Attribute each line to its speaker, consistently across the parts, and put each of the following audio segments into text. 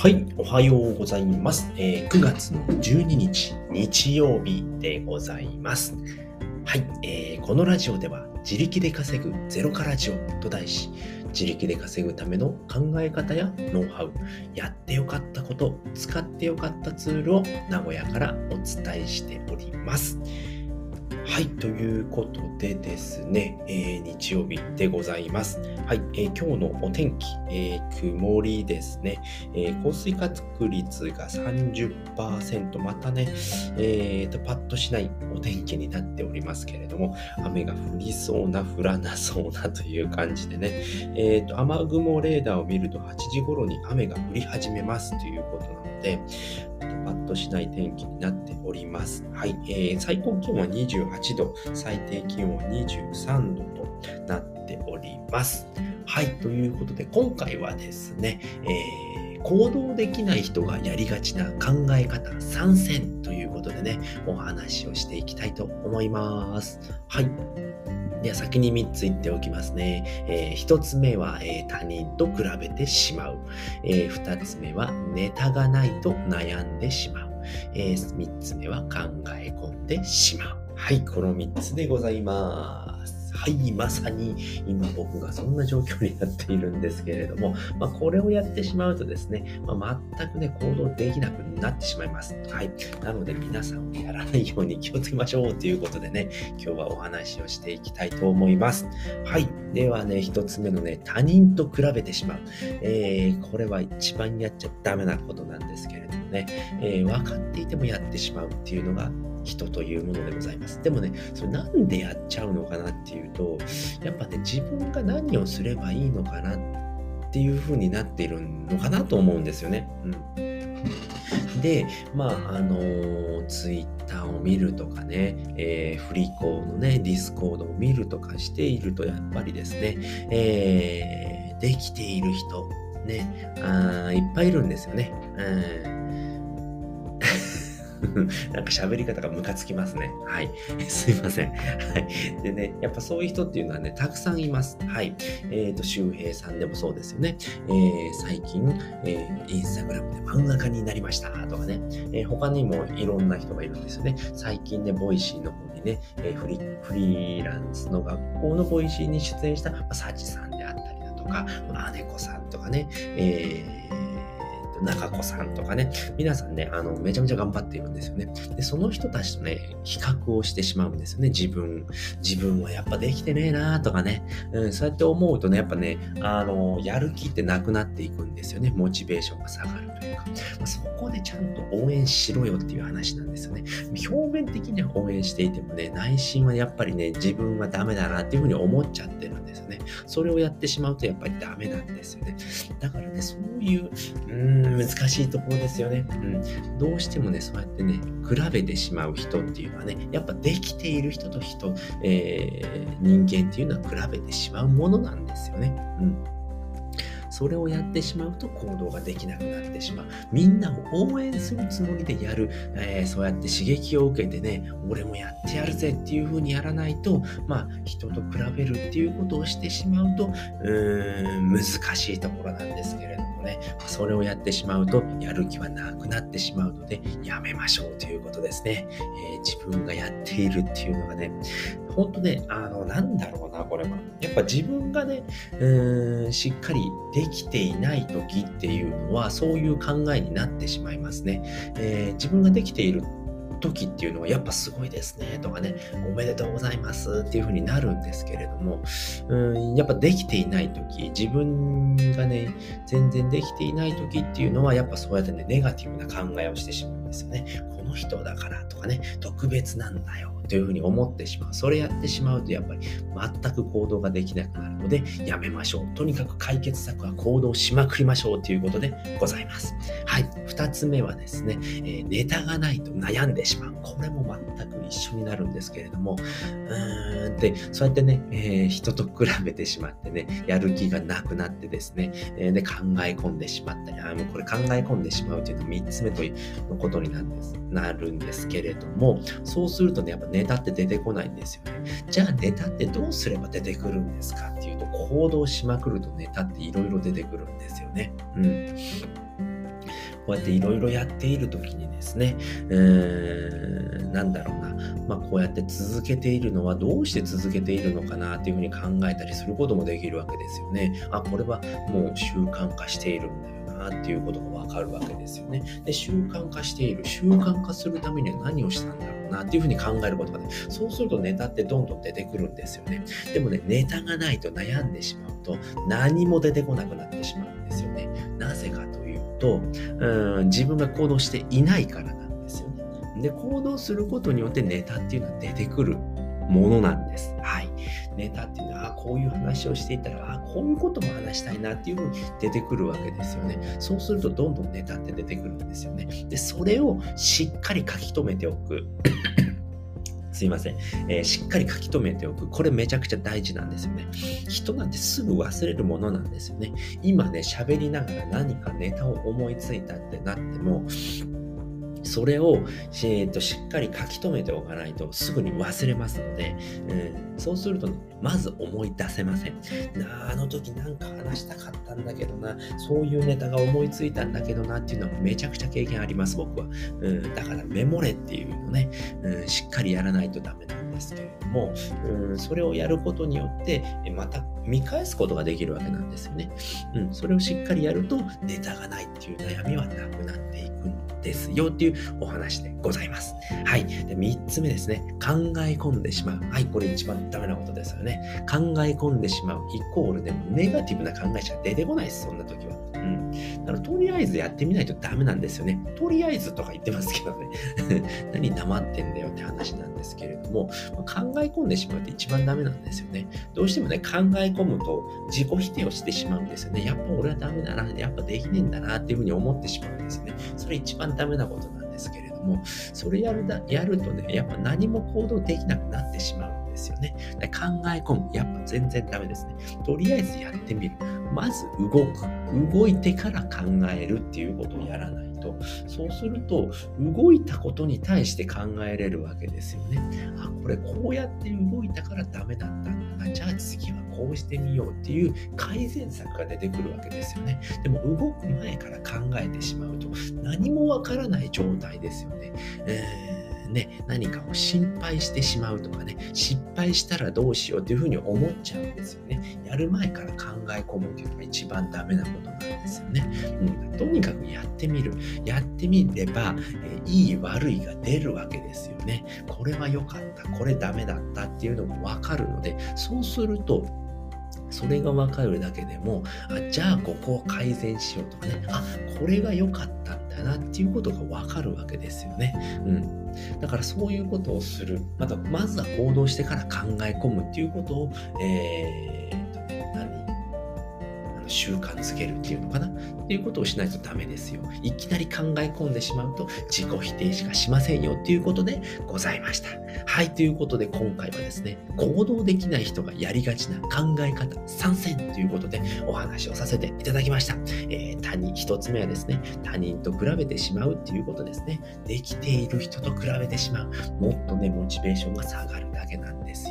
Speaker 1: はい、おはようございます。えー、9月の12日、日曜日でございます。はい、えー、このラジオでは自力で稼ぐゼロからジオと題し、自力で稼ぐための考え方やノウハウ、やってよかったこと、使ってよかったツールを名古屋からお伝えしております。はい、ということでですね、えー、日曜日でございます。はい、えー、今日のお天気、えー、曇りですね、え降水確率が30%、またね、えーと、パッとしないお天気になっておりますけれども、雨が降りそうな、降らなそうなという感じでね、えーと、雨雲レーダーを見ると8時頃に雨が降り始めますということなで、パッとしない天気になっております。はい、えー、最高気温は28度、最低気温は23度となっております。はい、ということで今回はですね、えー、行動できない人がやりがちな考え方参戦ということでね、お話をしていきたいと思います。はい。では先に3つ言っておきますね。えー、1つ目は、えー、他人と比べてしまう、えー、2つ目はネタがないと悩んでしまう。えー、3つ目は考え込んでしまう。はい、この3つでございます。はい、まさに今僕がそんな状況になっているんですけれども、まあ、これをやってしまうとですね、まあ、全くね、行動できなくなってしまいます。はい。なので皆さんやらないように気をつけましょうということでね、今日はお話をしていきたいと思います。はい。ではね、一つ目のね、他人と比べてしまう。えー、これは一番やっちゃダメなことなんですけれどもね、えー、分かっていてもやってしまうっていうのが人というものでございます。でもね、それなんでやっちゃうのかなっていうと、やっぱね、自分が何をすればいいのかなっていう風になっているのかなと思うんですよね。うん。で、まあ、あのー、ツイッターを見るとかね、えー、フリコーのね、ディスコードを見るとかしていると、やっぱりですね、えー、できている人、ね、あいっぱいいるんですよね。うん なんか喋り方がムカつきますね。はい。すいません。はい。でね、やっぱそういう人っていうのはね、たくさんいます。はい。えっ、ー、と、周平さんでもそうですよね。えー、最近、えー、インスタグラムで漫画家になりましたとかね、えー、他にもいろんな人がいるんですよね。最近ね、ボイシーの方にね、え、フリフリーランスの学校のボイシーに出演した、まあ、サチさんであったりだとか、まあ、姉子さんとかね、えー中子さんとかね、皆さんね、あの、めちゃめちゃ頑張っているんですよね。で、その人たちとね、比較をしてしまうんですよね、自分。自分はやっぱできてねえなとかね、うん、そうやって思うとね、やっぱね、あの、やる気ってなくなっていくんですよね、モチベーションが下がるとか。まあ、そこでちゃんと応援しろよっていう話なんですよね。表面的には応援していてもね、内心はやっぱりね、自分はダメだなっていうふうに思っちゃってるんですよね。それをやってしまうとやっぱりダメなんですよね。だからね、そういう、うん、難しいところですよね。うん。どうしてもね、そうやってね、比べてしまう人っていうのはね、やっぱできている人と人、えー、人間っていうのは比べてしまうものなんですよね。うん。それをやってしまうと行動ができなくなってしまう。みんなを応援するつもりでやる。えー、そうやって刺激を受けてね、俺もやってやるぜっていう風にやらないと、まあ、人と比べるっていうことをしてしまうと、うーん、難しいところなんですけれどもね、それをやってしまうと、やる気はなくなってしまうので、やめましょうということですね。えー、自分がやっているっていうのがね、本当ね、あの、なんだろうな、これは。やっぱ自分がね、うーん、しっかりできていない時っていうのは、そういう考えになってしまいますね。えー、自分ができている時っていうのはやっぱすごいですねとかね、おめでとうございますっていう風になるんですけれども、うん、やっぱできていない時、自分がね、全然できていない時っていうのはやっぱそうやってね、ネガティブな考えをしてしまうんですよね。の人だからとかね、特別なんだよというふうに思ってしまう。それやってしまうとやっぱり全く行動ができなくなるのでやめましょう。とにかく解決策は行動しまくりましょうということでございます。はい。二つ目はですね、えー、ネタがないと悩んでしまう。これも全く一緒になるんですけれども、うーんで、そうやってね、えー、人と比べてしまってね、やる気がなくなってですね、えー、で、考え込んでしまったり、あもうこれ考え込んでしまうというのは3つ目ということになるんですなるんですけれども、そうするとね、やっぱネタって出てこないんですよね。じゃあネタってどうすれば出てくるんですかっていうと、行動しまくるとネタっていろいろ出てくるんですよね。うん。こうやっていろいろやっている時にですね、えーん、なんだろうな、まあ、こうやって続けているのはどうして続けているのかなっていうふうに考えたりすることもできるわけですよね。あ、これはもう習慣化しているんだよ。なっていうことがわかるわけですよね。で、習慣化している。習慣化するためには何をしたんだろうなっていうふうに考えることがね、そうするとネタってどんどん出てくるんですよね。でもね、ネタがないと悩んでしまうと何も出てこなくなってしまうんですよね。なぜかというと、うん自分が行動していないからなんですよね。で、行動することによってネタっていうのは出てくるものなんです。はい。ネタっていうのは、こういう話をしていたら、あこういうことも話したいなっていうふうに出てくるわけですよね。そうするとどんどんネタって出てくるんですよね。で、それをしっかり書き留めておく。すいません、えー、しっかり書き留めておく。これめちゃくちゃ大事なんですよね。人なんてすぐ忘れるものなんですよね。今ね、喋りながら何かネタを思いついたってなっても、それを、えーと、しっかり書き留めておかないとすぐに忘れますので、うん、そうするとね、まず思い出せません。なあの時なんか話したかったんだけどな、そういうネタが思いついたんだけどなっていうのはめちゃくちゃ経験あります、僕は。うん、だからメモれっていうのね、うん、しっかりやらないとダメなんですけれども、うん、それをやることによって、また見返すことができるわけなんですよね。うん、それをしっかりやると、ネタがないっていう悩みはなくなっていくんですよっていうお話でございます。はい。で、3つ目ですね。考え込んでしまう。はい、これ一番ダメなことですよね。考え込んでしまうイコールでもネガティブな考えしか出てこないです、そんな時は。うん。だからとりあえずやってみないとダメなんですよね。とりあえずとか言ってますけどね。何黙ってんだよって話なんですけれども、考え込んでしまうって一番ダメなんですよね。どうしてもね、考え込むと自己否定をしてしまうんですよね。やっぱ俺はダメだな、やっぱできねえんだなっていうふうに思ってしまうんですね。それ一番ダメなことなんですけれども、それやるだやるとね、やっぱ何も行動できなくなってしまうんですよね。考え込む。やっぱ全然ダメですね。とりあえずやってみる。まず動く。動いてから考えるっていうことをやらないと、そうすると、動いたことに対して考えれるわけですよね。あ、これこうやって動いたからダメだったんだな。じゃあ次はこうしてみようっていう改善策が出てくるわけですよね。でも動く前から考えてしまうと何もわからない状態ですよね。えーね、何かを心配してしまうとかね、失敗したらどうしようっていうふうに思っちゃうんですよね。やる前から考え込むっていうのが一番ダメなことなんですよね。うん、とにかくやってみる。やってみれば、え、いい悪いが出るわけですよね。これは良かった、これダメだったっていうのもわかるので、そうすると、それが分かるだけでも、あじゃあここを改善しようとかね、あこれが良かっただなっていうことがわかるわけですよね。うん。だからそういうことをする。また、まずは行動してから考え込むっていうことを、えー、習慣づけるっていうのかな？っていうことをしないとダメですよ。いきなり考え込んでしまうと自己否定しかしませんよっていうことでございました。はい、ということで今回はですね、行動できない人がやりがちな考え方参戦ということでお話をさせていただきました。えー、他人、一つ目はですね、他人と比べてしまうっていうことですね。できている人と比べてしまう。もっとね、モチベーションが下がるだけ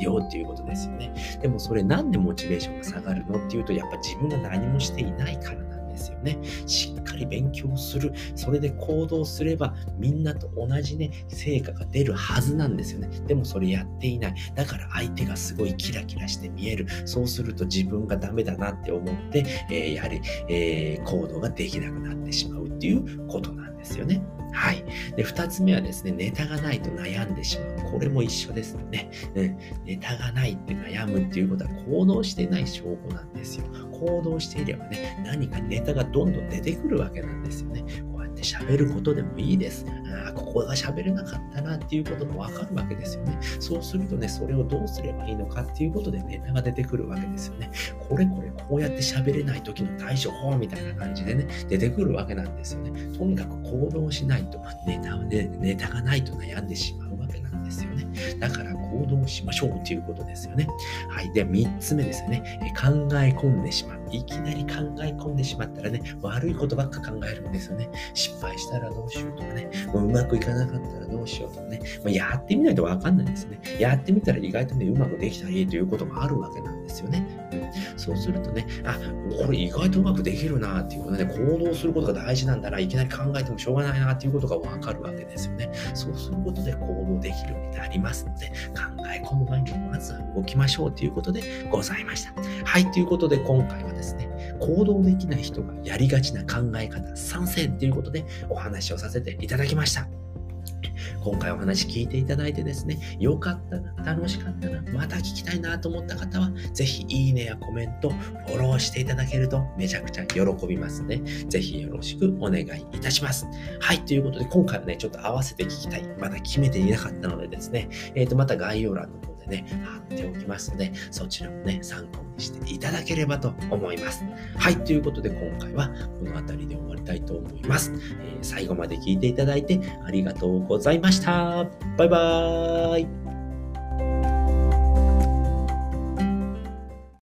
Speaker 1: ですよっていうことですよね。でもそれなんでモチベーションが下がるのっていうと、やっぱ自分が何もしていないからなんですよね。しっかり勉強する。それで行動すればみんなと同じね、成果が出るはずなんですよね。でもそれやっていない。だから相手がすごいキラキラして見える。そうすると自分がダメだなって思って、えー、やはり、えー、行動ができなくなってしまうっていうことなんですよね。はい。で、二つ目はですね、ネタがないと悩んでしまう。これも一緒ですね。うん、ネタがないって悩むっていうことは行動してない証拠なんですよ。行動していればね、何かネタがどんどん出てくるわけなんですよね。って喋ることでもいいです。ああ、ここが喋れなかったなっていうこともわかるわけですよね。そうするとね、それをどうすればいいのかっていうことでネタが出てくるわけですよね。これこれこうやって喋れない時の対処法みたいな感じでね、出てくるわけなんですよね。とにかく行動しないと、ネタね、ネタがないと悩んでしまうわけなんですよね。だから行動しましょうということですよね。はい。で、3つ目ですよね。考え込んでしまう。いきなり考え込んでしまったらね、悪いことばっか考えるんですよね。失敗したらどうしようとかね、もううまくいかなかったらどうしようとかね、まあ、やってみないとわかんないんですね。やってみたら意外とね、うまくできたりということがあるわけなんですよね。そうするとね、あ、これ意外とうまくできるなっていうことで、ね、行動することが大事なんだな、いきなり考えてもしょうがないなっていうことがわかるわけですよね。そうすることで行動できるようになりますますので、考え込む前にまずは動きましょうということでございました。はい、ということで今回はですね、行動できない人がやりがちな考え方参戦ということでお話をさせていただきました。今回お話聞いていただいてですね、よかったな、楽しかったな、また聞きたいなと思った方は、ぜひいいねやコメント、フォローしていただけるとめちゃくちゃ喜びますね、ぜひよろしくお願いいたします。はい、ということで今回はね、ちょっと合わせて聞きたい、まだ決めていなかったのでですね、えっ、ー、と、また概要欄のでね、貼っておきますので、そちらもね、参考にしていただければと思います。はい、ということで今回はこの辺りで終わりたいと思います。えー、最後まで聞いていただいてありがとうございました。バイバーイ。